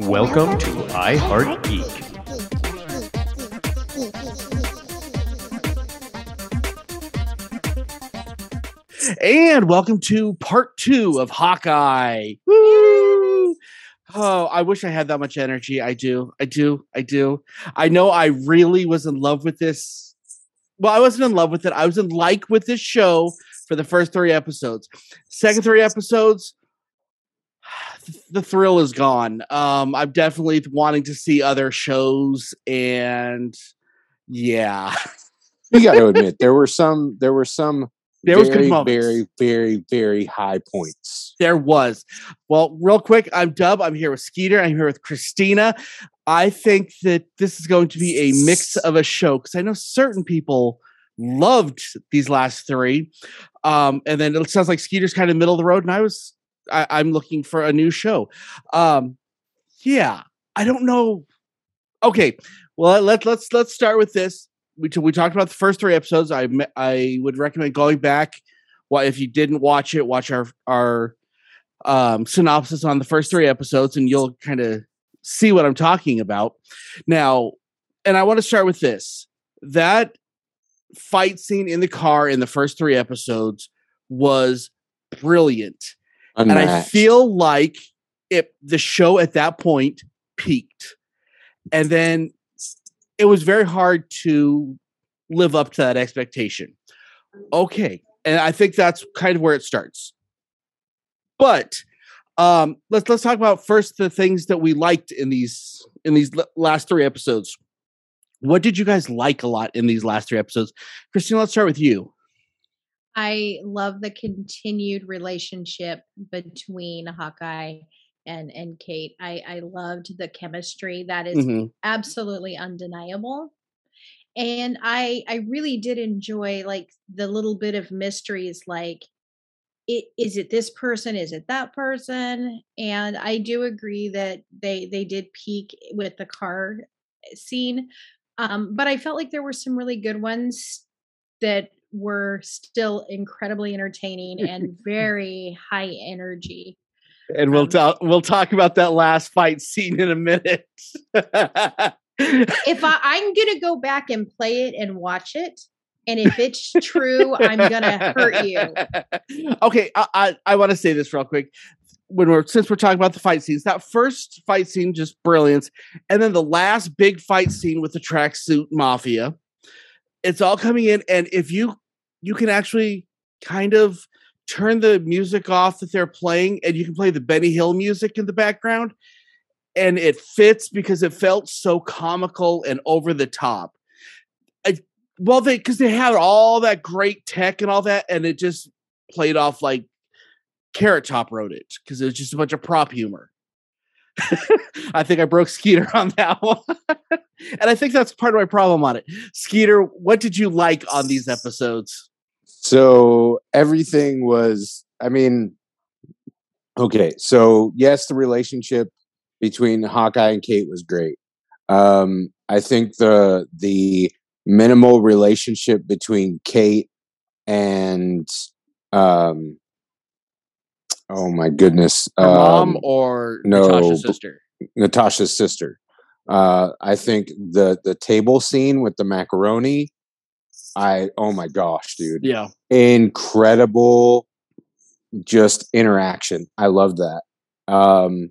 Welcome to iHeart Geek. And welcome to part two of Hawkeye. Woo! Oh, I wish I had that much energy. I do. I do. I do. I know I really was in love with this. Well, I wasn't in love with it. I was in like with this show for the first three episodes. Second three episodes, the thrill is gone. Um, I'm definitely wanting to see other shows, and yeah, you got to admit there were some there were some there very, was good moments. very very very high points. There was. Well, real quick, I'm Dub. I'm here with Skeeter. I'm here with Christina. I think that this is going to be a mix of a show because I know certain people loved these last three. Um, and then it sounds like Skeeter's kind of middle of the road, and I was I, am looking for a new show. Um, yeah, I don't know. Okay, well let let's let's start with this. We we talked about the first three episodes. I I would recommend going back. Well, if you didn't watch it, watch our our um, synopsis on the first three episodes, and you'll kind of see what I'm talking about. Now, and I want to start with this: that fight scene in the car in the first three episodes was brilliant And I feel like it the show at that point peaked. And then it was very hard to live up to that expectation. Okay. And I think that's kind of where it starts. But um let's let's talk about first the things that we liked in these in these last three episodes. What did you guys like a lot in these last three episodes? Christine, let's start with you. I love the continued relationship between Hawkeye and and Kate. I I loved the chemistry that is mm-hmm. absolutely undeniable. And I I really did enjoy like the little bit of mysteries like it is it this person is it that person and I do agree that they they did peak with the car scene um but I felt like there were some really good ones that were still incredibly entertaining and very high energy. And we'll um, talk we'll talk about that last fight scene in a minute. if I, I'm gonna go back and play it and watch it, and if it's true, I'm gonna hurt you. Okay, I I, I want to say this real quick. When we're since we're talking about the fight scenes, that first fight scene just brilliance, and then the last big fight scene with the tracksuit mafia it's all coming in and if you you can actually kind of turn the music off that they're playing and you can play the Benny Hill music in the background and it fits because it felt so comical and over the top. I, well, they because they had all that great tech and all that, and it just played off like Carrot Top wrote it because it was just a bunch of prop humor. I think I broke Skeeter on that one. and I think that's part of my problem on it. Skeeter, what did you like on these episodes? So everything was, I mean, okay. So, yes, the relationship between Hawkeye and Kate was great. Um, I think the the minimal relationship between Kate and um oh my goodness Her mom um, or no, Natasha's sister Natasha's sister uh, I think the the table scene with the macaroni, I oh my gosh, dude, yeah, incredible, just interaction. I love that. Um,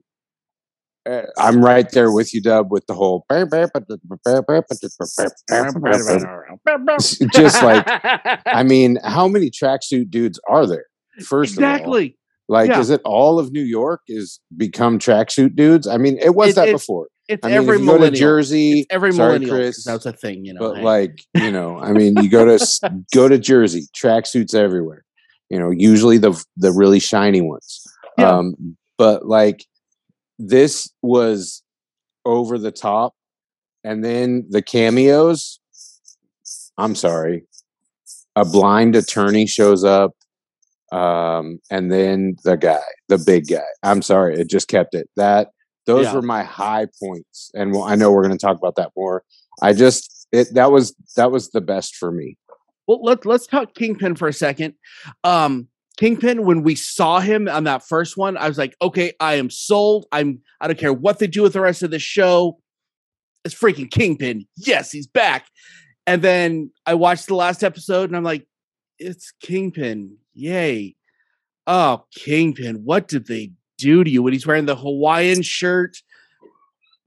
eh, I'm right there with you, Dub, with the whole just like I mean, how many tracksuit dudes are there? First exactly. Like, yeah. is it all of New York is become tracksuit dudes? I mean, it was it, that before. It's I mean, every go to Jersey. It's every sorry, millennial. Chris, that's a thing, you know. But hey. like, you know, I mean, you go to go to Jersey, tracksuits everywhere. You know, usually the the really shiny ones. Yeah. Um, but like, this was over the top, and then the cameos. I'm sorry, a blind attorney shows up um, and then the guy, the big guy. I'm sorry, it just kept it. That those yeah. were my high points, and I know we're going to talk about that more. I just it that was that was the best for me. Well, let's let's talk Kingpin for a second. Um, Kingpin, when we saw him on that first one, I was like, okay, I am sold. I'm I don't care what they do with the rest of the show. It's freaking Kingpin. Yes, he's back. And then I watched the last episode and I'm like, it's Kingpin. Yay. Oh, Kingpin. What did they do to you when he's wearing the Hawaiian shirt?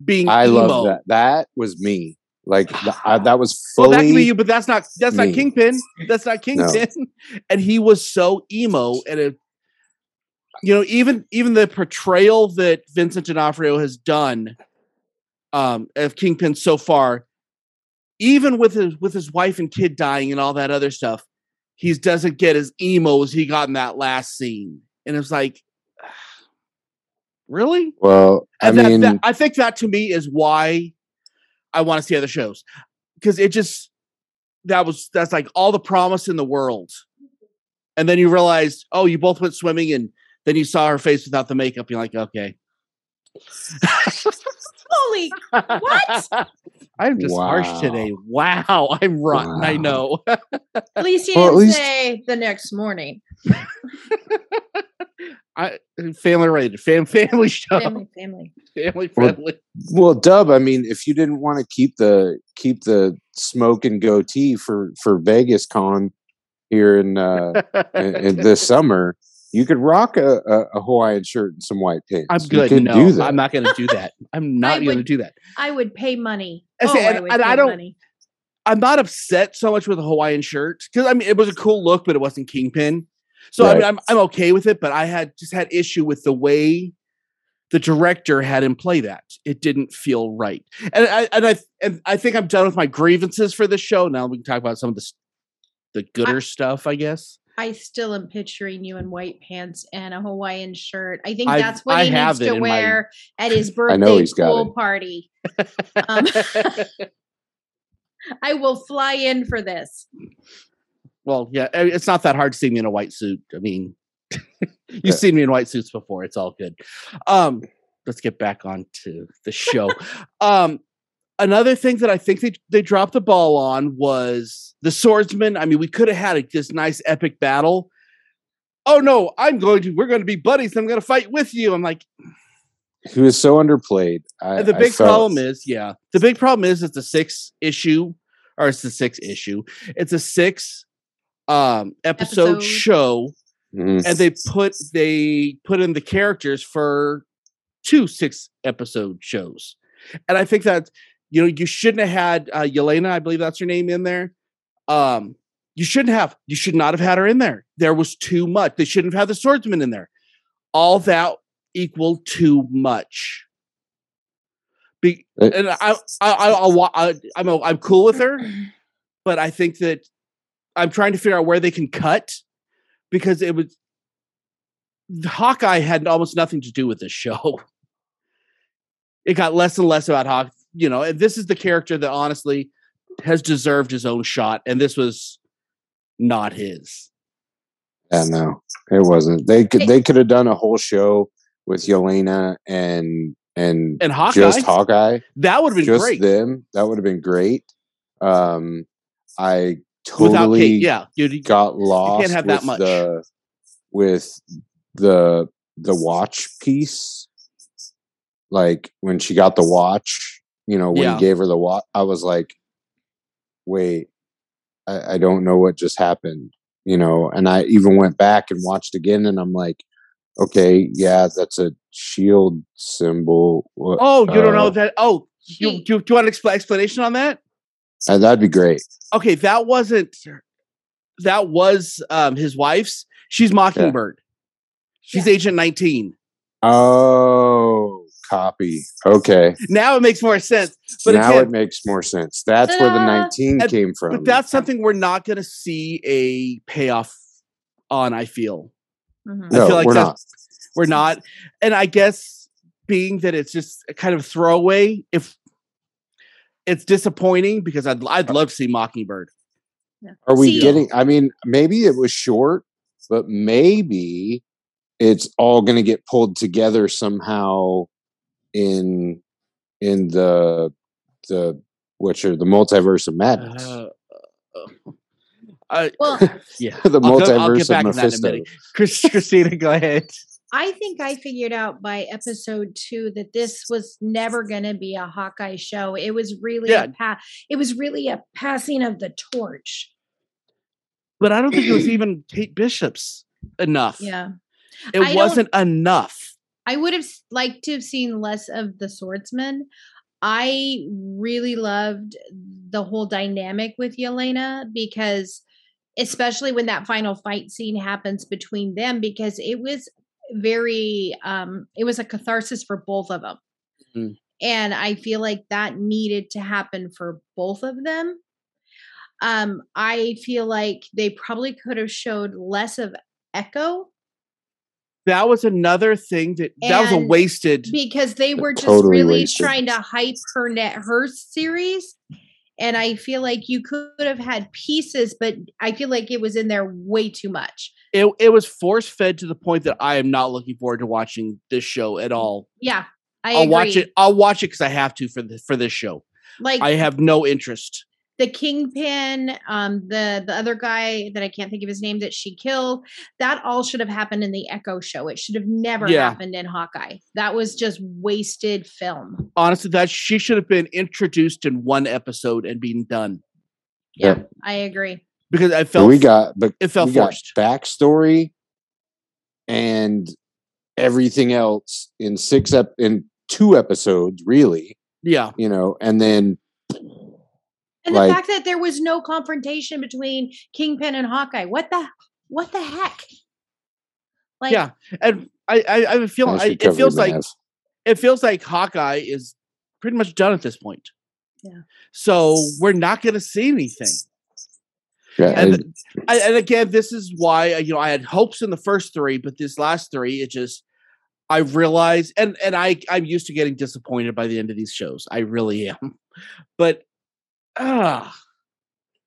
Being I emo. love that. That was me. Like th- I, that was Well, that fully. you, but that's not that's me. not Kingpin. That's not Kingpin. And he was so emo, and it, you know, even even the portrayal that Vincent D'Onofrio has done um, of Kingpin so far, even with his with his wife and kid dying and all that other stuff, he doesn't get as emo as he got in that last scene. And it's like, really? well, I And that- mean, that- I think that to me is why I want to see other shows because it just that was that's like all the promise in the world, and then you realize, oh, you both went swimming, and then you saw her face without the makeup. You're like, okay, Holy, what? I'm just harsh today. Wow, I'm rotten. I know. At least you Well, didn't least- say the next morning. I family rated, fam, family show, Family, family. family Well, well, Dub. I mean, if you didn't want to keep the keep the smoke and goatee for for Vegas Con here in uh in, in this summer, you could rock a, a, a Hawaiian shirt and some white pants. I'm good. No, do that. I'm not going to do that. I'm not going to do that. I would pay money. I Oh, say, I would and I don't- money. I'm not upset so much with the Hawaiian shirt because I mean it was a cool look, but it wasn't Kingpin. So I mean I'm I'm okay with it, but I had just had issue with the way the director had him play that. It didn't feel right, and I and I and I think I'm done with my grievances for this show. Now we can talk about some of the the gooder stuff, I guess. I still am picturing you in white pants and a Hawaiian shirt. I think that's what I he needs to in my- wear at his I birthday know he's got pool party. Um, I will fly in for this. well, yeah, it's not that hard to see me in a white suit. I mean, you've Yeah. seen me in white suits before. It's all good. Um, let's get back on to the show. um, another thing that I think they they dropped the ball on was the swordsman. I mean, we could have had a, this nice epic battle. Oh no, I'm going to. We're going to be buddies. I'm going to fight with you. I'm like, He was so underplayed. I, and the I big felt- problem is, yeah, the big problem is it's a six issue, or it's the six issue. It's a six um episode, Episode. show, Mhm. and they put they put in the characters for two six episode shows, and I think that you know you shouldn't have had uh, Yelena, I believe that's her name, in there. Um, you shouldn't have. You should not have had her in there. There was too much. They shouldn't have had the swordsman in there. All that equal too much. Be, and I, I, I, I, I'm, o- I'm cool with her, but I think that I'm trying to figure out where they can cut because it was Hawkeye had almost nothing to do with this show. It got less and less about Hawk, you know, and this is the character that honestly has deserved his own shot, and this was not his. Yeah, no, it wasn't. They could they could have done a whole show with Yelena and and And Hawkeye, just Hawkeye, that would have been just great. them. That would have been great. Um, I totally Kate, yeah, dude, got lost Can't have that much. the with the the watch piece. Like when she got the watch, you know, when Yeah. he gave her the watch, I was like, "Wait, I, I don't know what just happened." You know, and I even went back and watched again, and I'm like, "Okay, yeah, that's a shield symbol." Oh, you don't know uh, that? Oh, you, do, do you want an expla- explanation on that? uh, that'd be great. Okay, that wasn't. That was um his wife's. She's Mockingbird. She's Yeah. Agent 19. Oh, copy. Okay. Now it makes more sense. But now again, it makes more sense. That's where the 19 And- came from. but that's something we're not going to see a payoff on. I feel Mhm. no, I feel like we're not. we're not, and I guess being that it's just a kind of throwaway, if it's disappointing because I'd I'd love to see Mockingbird. Are we See- getting? I mean, maybe it was short, but maybe it's all going to get pulled together somehow in in the the which are the multiverse of madness. Uh, Uh, Well, yeah. the I'll go- I'll multiverse get back of to that Mephisto. Chris, Christina, go ahead. I think I figured out by episode two that this was never going to be a Hawkeye show. It was really Yeah. a pa- it was really a passing of the torch. But I don't think it was even Kate Bishop's enough. Yeah, It I wasn't enough. I would have liked to have seen less of the swordsman. I really loved the whole dynamic with Yelena because, especially when that final fight scene happens between them, because it was very, um, it was a catharsis for both of them. Mhm. And I feel like that needed to happen for both of them. Um, I feel like they probably could have showed less of Echo That was another thing that that was a wasted. because they were just Totally really wasted. trying to hype her net her series and i feel like you could have had pieces but i feel like it was in there way too much It it was force fed to the point that I am not looking forward to watching this show at all. yeah i I'll agree. watch it. I'll watch it because I have to for this for this show. like I have no interest. The kingpin um the the other guy that i can't think of his name that she killed that all should have happened in the echo show it should have never Yeah. happened in hawkeye that was just wasted film Honestly, that she should have been introduced in one episode and been done yeah Yep. i agree because I But felt we got, but it felt we got forced. backstory and everything else in six ep in two episodes, really. yeah. You know, and then And Like- the fact that there was no confrontation between Kingpin and Hawkeye. What the what the heck? Like Yeah. And I I, I feel Nice I, it feels like Mav. it feels like Hawkeye is pretty much done at this point. Yeah. So we're not going to see anything. yeah, and and- I, and again, this is why uh, you know I had hopes in the first three, but this last three, it just I realized, and and I I'm used to getting disappointed by the end of these shows. I really am, but ah,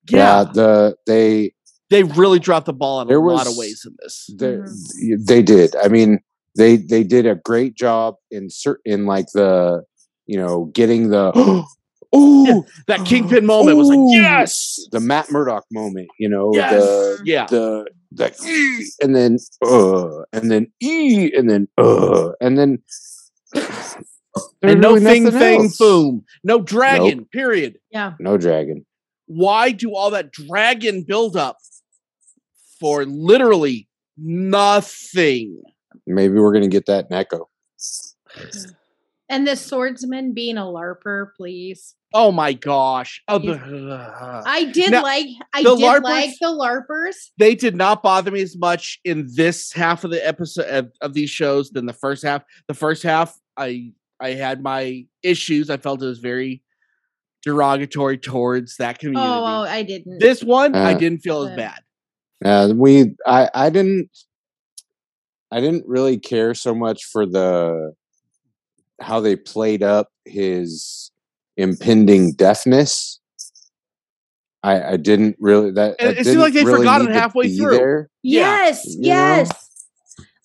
yeah, yeah, the they they really dropped the ball in There a lot of ways in this. they Mhm. they did. I mean, they they did a great job in cer- in like the you know getting the oh That kingpin moment was like yes, the Matt Murdock moment. You know Yes. the yeah, the the "Ee," and then uh and then e and then uh and then and no thing thing else. boom, no dragon. Period. yeah. no dragon Why do all that dragon build up for literally nothing? maybe we're gonna get that in echo And the swordsman being a larper, please. Oh my gosh. Oh, You- the- I did Now, like I the did larpers- like the larpers. they did not bother me as much in this half of the episode of, of these shows than the first half. The first half, I I had my issues. I felt it was very derogatory towards that community. Oh, oh, I didn't. this one, I Uh, didn't feel as bad. uh, we I I didn't I didn't really care so much for the how they played up his impending deafness. I, I didn't really that. And it seemed like didn't they forgot it halfway through. There. Yeah. yes, You know? yes.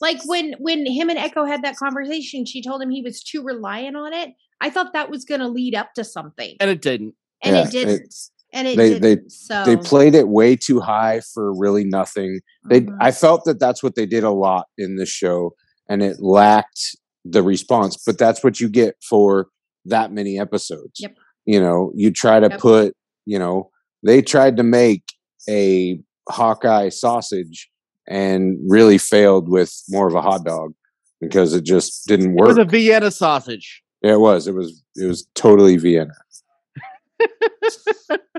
Like when when him and Echo had that conversation, she told him he was too reliant on it. I thought that was going to lead up to something, And it didn't. and Yeah, it didn't. and it they- they- didn't. so They played it way too high for really nothing. They Mhm. I felt that that's what they did a lot in this show, and it lacked the response. But that's what you get for that many episodes. Yep. You know, you try to Yep. put. You know, they tried to make a Hawkeye sausage and really failed with more of a hot dog because it just didn't work. It was a Vienna sausage. Yeah, it was. It was. It was totally Vienna.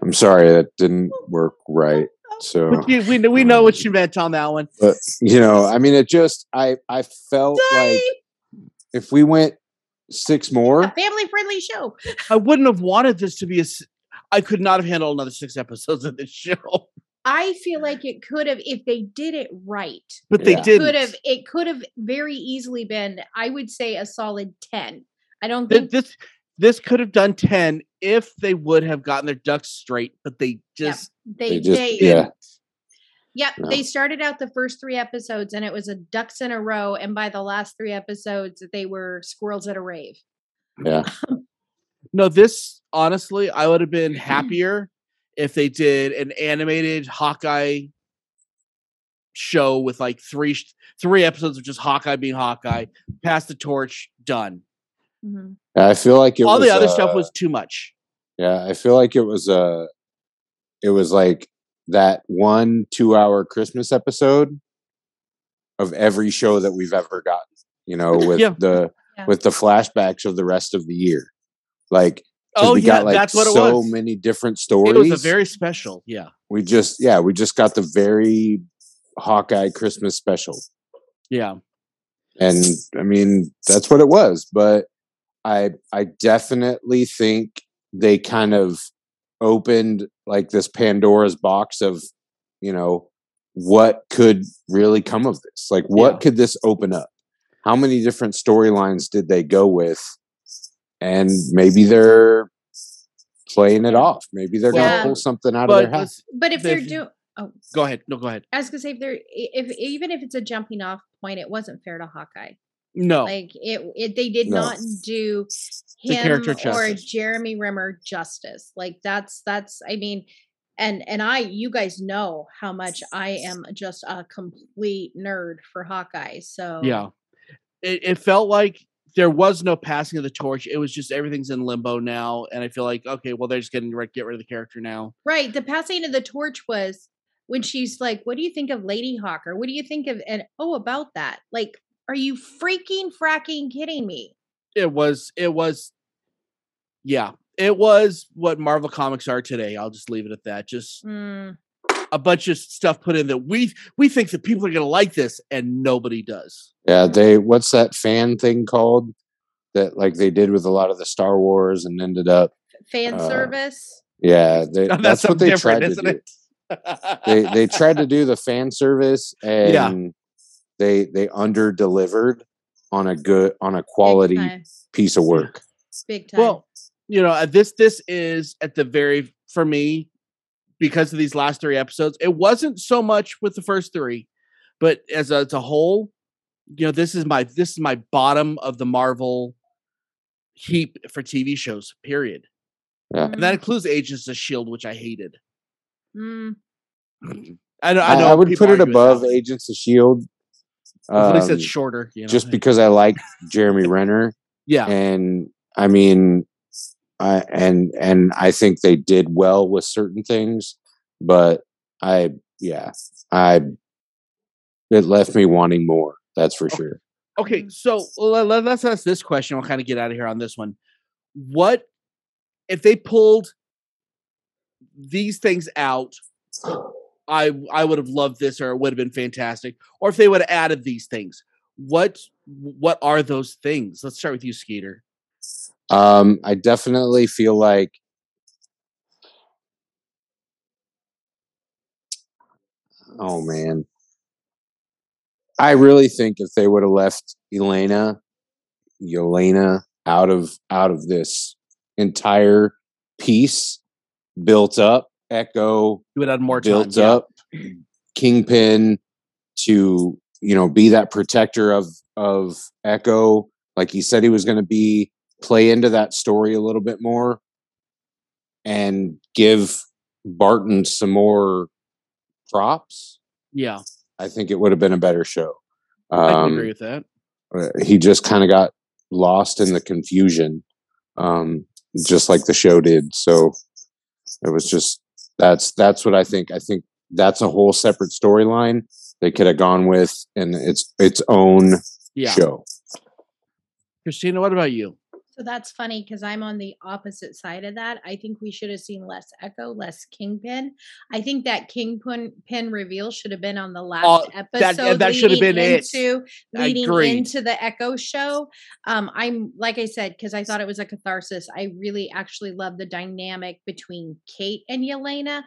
I'm sorry that didn't work right. So, you- we, know- we know what you meant on that one. but you know, I mean, it just I I felt like if we went six a more, family friendly show. I wouldn't have wanted this to be a. I could not have handled another six episodes of this show, I feel like it could have if they did it right. but they didn't. Could have it could have very easily been. I would say a solid ten. I don't think this this could have done ten if they would have gotten their ducks straight, but they Yeah. just they They just- they yeah. Yep, No. they started out the first three episodes and it was a ducks in a row, and by the last three episodes, they were squirrels at a rave. yeah, no. This honestly, I would have been happier if they did an animated Hawkeye show with like three three episodes of just Hawkeye being Hawkeye, pass the torch, done. Mhm. I feel like it All was, the other stuff uh, was too much. Yeah, I feel like it was uh it was like that one two hour Christmas episode of every show that we've ever gotten. You know, with Yeah. the Yeah. with the flashbacks of the rest of the year. Like 'cause Oh we yeah, got like that's what it so was. So many different stories. It was a very special. Yeah, we just yeah, we just got the very Hawkeye Christmas special. yeah, and I mean that's what it was. But I I definitely think they kind of opened like this Pandora's box of you know what could really come of this. Like what Yeah. could this open up? How many different storylines did they go with? And maybe they're playing it off. Maybe they're Yeah. gonna pull something out of their hat. But if They- they're doing, oh, go ahead. No, go ahead. I was gonna say if they're if even if it's a jumping off point, it wasn't fair to Hawkeye. No, Like it, it they did No. not do him character or. Jeremy Renner justice. Like that's that's I mean, and and I you guys know how much I am just a complete nerd for Hawkeye. So yeah, it, it felt like there was no passing of the torch. It was just everything's in limbo now, and I feel like okay, well they're just getting to get rid of the character now. right. The passing of the torch was when she's like, "What do you think of Lady Hawker? "What do you think of?" and oh, about that. Like, are you freaking fracking kidding me? It was. It was. Yeah, it was what Marvel comics are today. I'll just leave it at that. Just Mm, a bunch of stuff put in that we we think that people are going to like this, and nobody does. Yeah, they what's that fan thing called that like they did with a lot of the Star Wars and ended up fan Uh, service. yeah, they, That's, that's, what they tried to do. They they tried to do the fan service and Yeah. they they under delivered on a good on a quality piece of work. Big time. Well, you know, uh, this this is at the very for me because of these last three episodes. It wasn't so much with the first three, but as a, as a whole, you know, this is my this is my bottom of the Marvel heap for TV shows. Period, Yeah. and that includes Agents of Shield, which I hated. Mm, I know. I, I know. I would put it above that, Agents of Shield. At least um, it's shorter. You know, just because I like Jeremy Renner yeah, and I mean, I and and I think they did well with certain things, but I yeah I it left me wanting more. That's for sure. Okay, so le- le- let's ask this question. We'll kind of get out of here on this one. What if they pulled these things out? I I would have loved this, or it would have been fantastic. Or if they would have added these things, what what are those things? Let's start with you, Skeeter. Um, I definitely feel like oh man, I really think if they would have left Elena, Yelena out of out of this entire piece, built up Echo, You would add more time. built yeah. up Kingpin to you know be that protector of of Echo, like he said he was going to be, play into that story a little bit more, and give Barton some more props. Yeah, I think it would have been a better show. I Um, agree with that. uh, he just kind of got lost in the confusion um just like the show did so it was just that's that's what i think i think that's a whole separate storyline they could have gone with in its its own Yeah, show Christina, what about you? So that's funny because I'm on the opposite side of that. I think we should have seen less Echo, less Kingpin. I think that Kingpin pin reveal should have been on the last Oh, episode. that should have been it. into, Leading Agreed. into the Echo show. Um, I'm like I said because I thought it was a catharsis. I really actually love the dynamic between Kate and Yelena,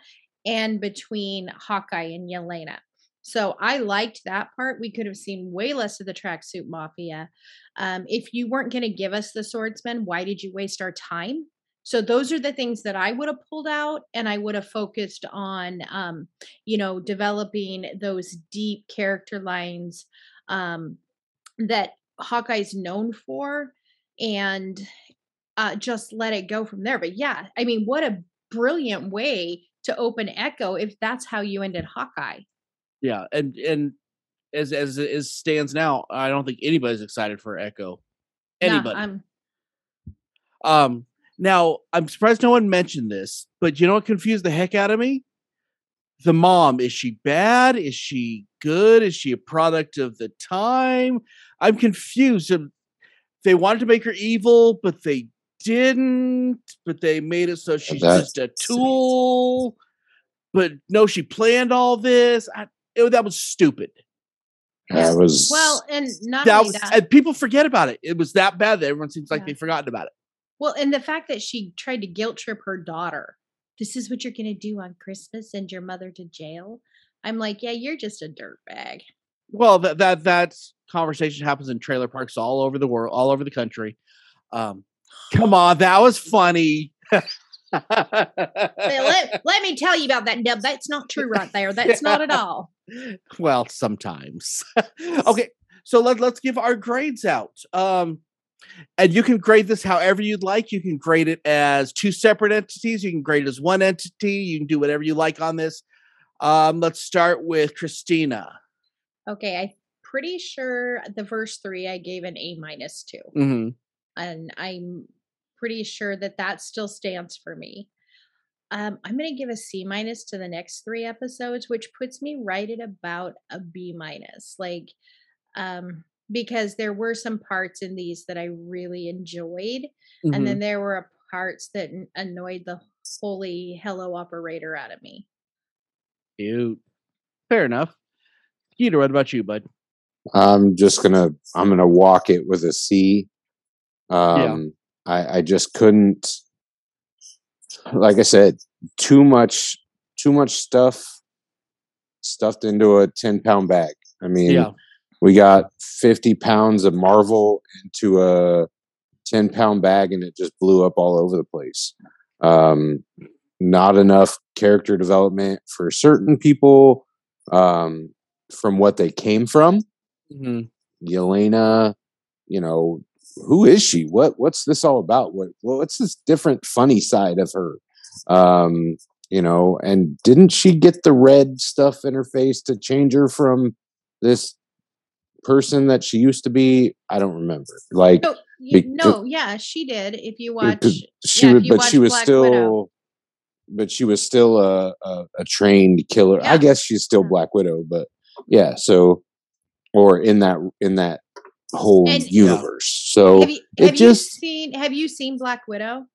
and between Hawkeye and Yelena. So I liked that part. We could have seen way less of the tracksuit mafia. Um, if you weren't going to give us the swordsman, why did you waste our time? So those are the things that I would have pulled out, and I would have focused on, um, you know, developing those deep character lines um, that Hawkeye's known for, and uh, just let it go from there. But yeah, I mean, what a brilliant way to open Echo if that's how you ended Hawkeye. Yeah, and and as as it stands now, I don't think anybody's excited for Echo. Anybody. Nah, Um, now I'm surprised no one mentioned this, but you know what confused the heck out of me? The mom is she bad? Is she good? Is she a product of the time? I'm confused. Um, They wanted to make her evil, but they didn't. But they made it so she's That- just a tool. But no, she planned all this. I, it, that was stupid. That was well, and not That only was, that, and people forget about it. It was that bad that everyone seems like Yeah. they've forgotten about it. well, and the fact that she tried to guilt trip her daughter. This is what you're gonna do on Christmas, send your mother to jail. I'm like, yeah, you're just a dirtbag. Well, that that that conversation happens in trailer parks all over the world, all over the country. Um, come on, that was funny. Say, let, let me tell you about that, Deb. That's not true right there. That's not at all. well, sometimes. okay, so let let's give our grades out. Um, and you can grade this however you'd like. You can grade it as two separate entities. You can grade it as one entity. You can do whatever you like on this. Um, let's start with Christina. Okay, I'm pretty sure the first three I gave an A minus to. Mm-hmm. and I'm pretty sure that that still stands for me. Um, I'm going to give a C minus to the next three episodes, which puts me right at about a B minus. Like, um, because there were some parts in these that I really enjoyed, Mm-hmm. and then there were parts that annoyed the holy hello operator out of me. Cute. Fair enough. Skeeter, what about you, bud? I'm just gonna I'm gonna walk it with a C. Um I, I just couldn't like I said, too much too much stuff stuffed into a 10 pound bag. I mean Yeah. we got 50 pounds of Marvel into a 10 pound bag and it just blew up all over the place. Um, not enough character development for certain people um, from what they came from. Mhm. Yelena, you know, who is she? What what's this all about? What what's this different funny side of her? Um, you know, and didn't she get the red stuff in her face to change her from this person that she used to be? I don't remember. Like No, you, no, yeah, she did. If you watch, she yeah, was, but she was Black still, Widow. but she was still a, a, a trained killer. I guess she's still Black Widow, but yeah. So, or in that in that whole And- universe. So have you, it have just- you seen have you seen Black Widow?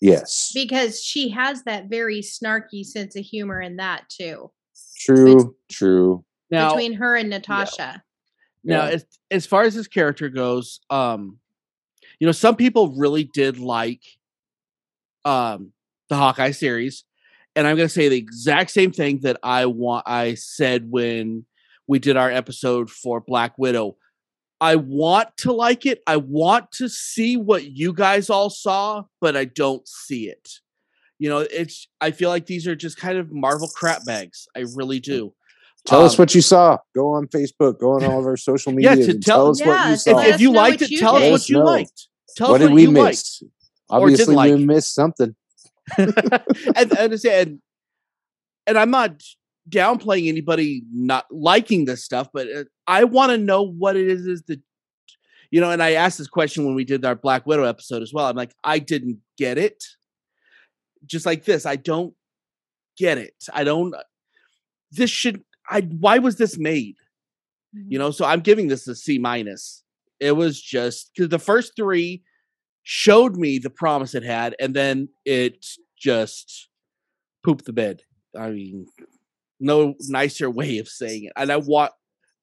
yes, because she has that very snarky sense of humor in that too true, true. Now, between her and natasha now Yeah. as, as far as this character goes, um, you know, some people really did like um the Hawkeye series, and I'm gonna say the exact same thing that I want I said when we did our episode for Black Widow. I want to like it. I want to see what you guys all saw, but I don't see it. You know, it's I feel like these are just kind of Marvel crap bags. I really do. Tell us Um, what you saw. Go on Facebook. Go on all of our social media. Yeah, media. to tell- tell us what you saw. if, if you liked it, you tell us what you know. liked. Tell what us did what we you miss? or didn't Obviously, like. we missed something. liked. and, and, and and I'm not downplaying anybody not liking this stuff, but uh, I want to know what it is, is that you know. And I asked this question when we did our Black Widow episode as well. I'm like, I didn't get it. Just like this, I don't get it. I don't. This should. I. Why was this made? you know so i'm giving this a c minus it was just because the first three showed me the promise it had and then it just pooped the bed i mean no nicer way of saying it and i want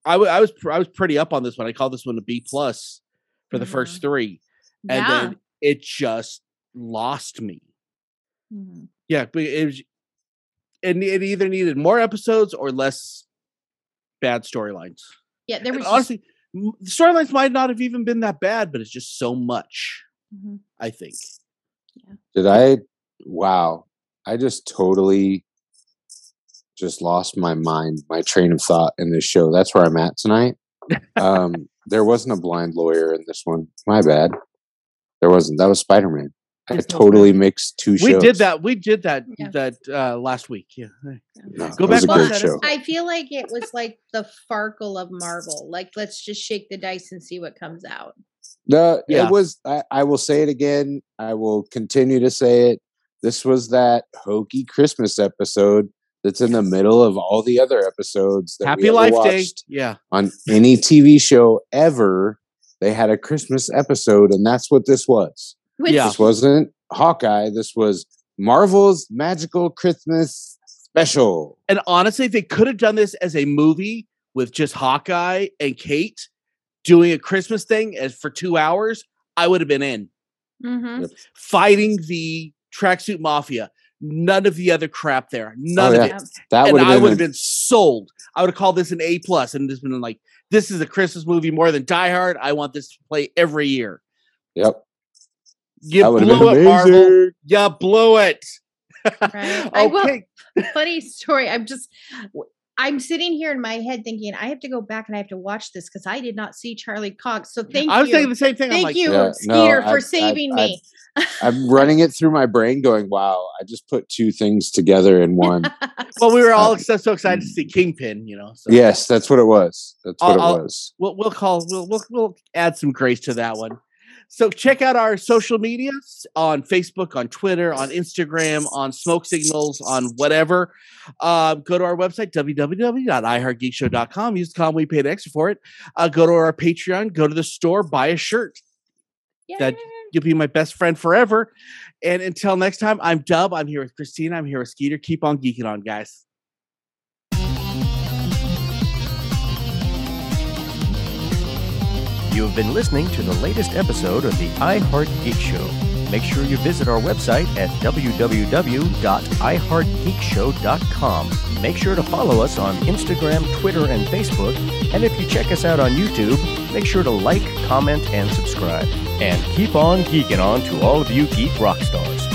I was pr- i was pretty up on this one i call this one a b plus for the first three and yeah then it just lost me Mhm. yeah but it was it, it either needed more episodes or less bad storylines yeah there was just- honestly, the storylines might not have even been that bad, but it's just so much. Mhm. I think. Did I? Wow. I just totally just lost my mind, my train of thought in this show. That's where I'm at tonight. Um, there wasn't a blind lawyer in this one. My bad. There wasn't. That was Spider Man. I There's totally point. mixed two shows. We did that. We did that Yeah. that uh, last week. Yeah. No, Go it was back a great show. I feel like it was like the Farkle of Marvel. Like, let's just shake the dice and see what comes out. No, Yeah. it was. I, I will say it again. I will continue to say it. This was that hokey Christmas episode that's in the middle of all the other episodes. That we Happy ever Life Day. Yeah. on any TV show ever. They had a Christmas episode, and that's what this was. Which, Yeah. This wasn't Hawkeye. This was Marvel's Magical Christmas Special. And honestly, if they could have done this as a movie with just Hawkeye and Kate doing a Christmas thing as for two hours. I would have been in Mhm. Yep. fighting the tracksuit mafia. None of the other crap there. Oh, none Oh, of it. That and would I would have been sold. I would have called this an A plus and just been like, this is a Christmas movie more than Die Hard. I want this to play every year. Yep. You that blew been it, Marvel. amazing. You blew it. Right. I will- okay. Funny story. I'm just, w- I'm sitting here in my head thinking, I have to go back and I have to watch this because I did not see Charlie Cox. So thank you. I was you. thinking the same thing. I'm Thank like, you, Yeah, Skeeter, I- for I- saving I- me. I'm running it through my brain, going, "Wow, I just put two things together in one." well, we were all Uh, so, so excited to see Kingpin, you know. So yes, that's what it was. That's what I'll- I'll- it was. we'll we'll call we'll, we'll we'll add some grace to that one. So check out our social medias on Facebook, on Twitter, on Instagram, on Smoke Signals, on whatever. Uh, go to our website www.iheartgeekshow.com. Use the com we paid extra for it. Uh, go to our Patreon. Go to the store. Buy a shirt. that- You'll be my best friend forever. And until next time, I'm Dub. I'm here with Christina. I'm here with Skeeter. Keep on geeking on, guys. You have been listening to the latest episode of the iHeart Geek Show. Make sure you visit our website at www.iheartgeekshow.com. Make sure to follow us on Instagram, Twitter, and Facebook. And if you check us out on YouTube, make sure to like, comment, and subscribe. And keep on geeking on to all of you geek rock stars.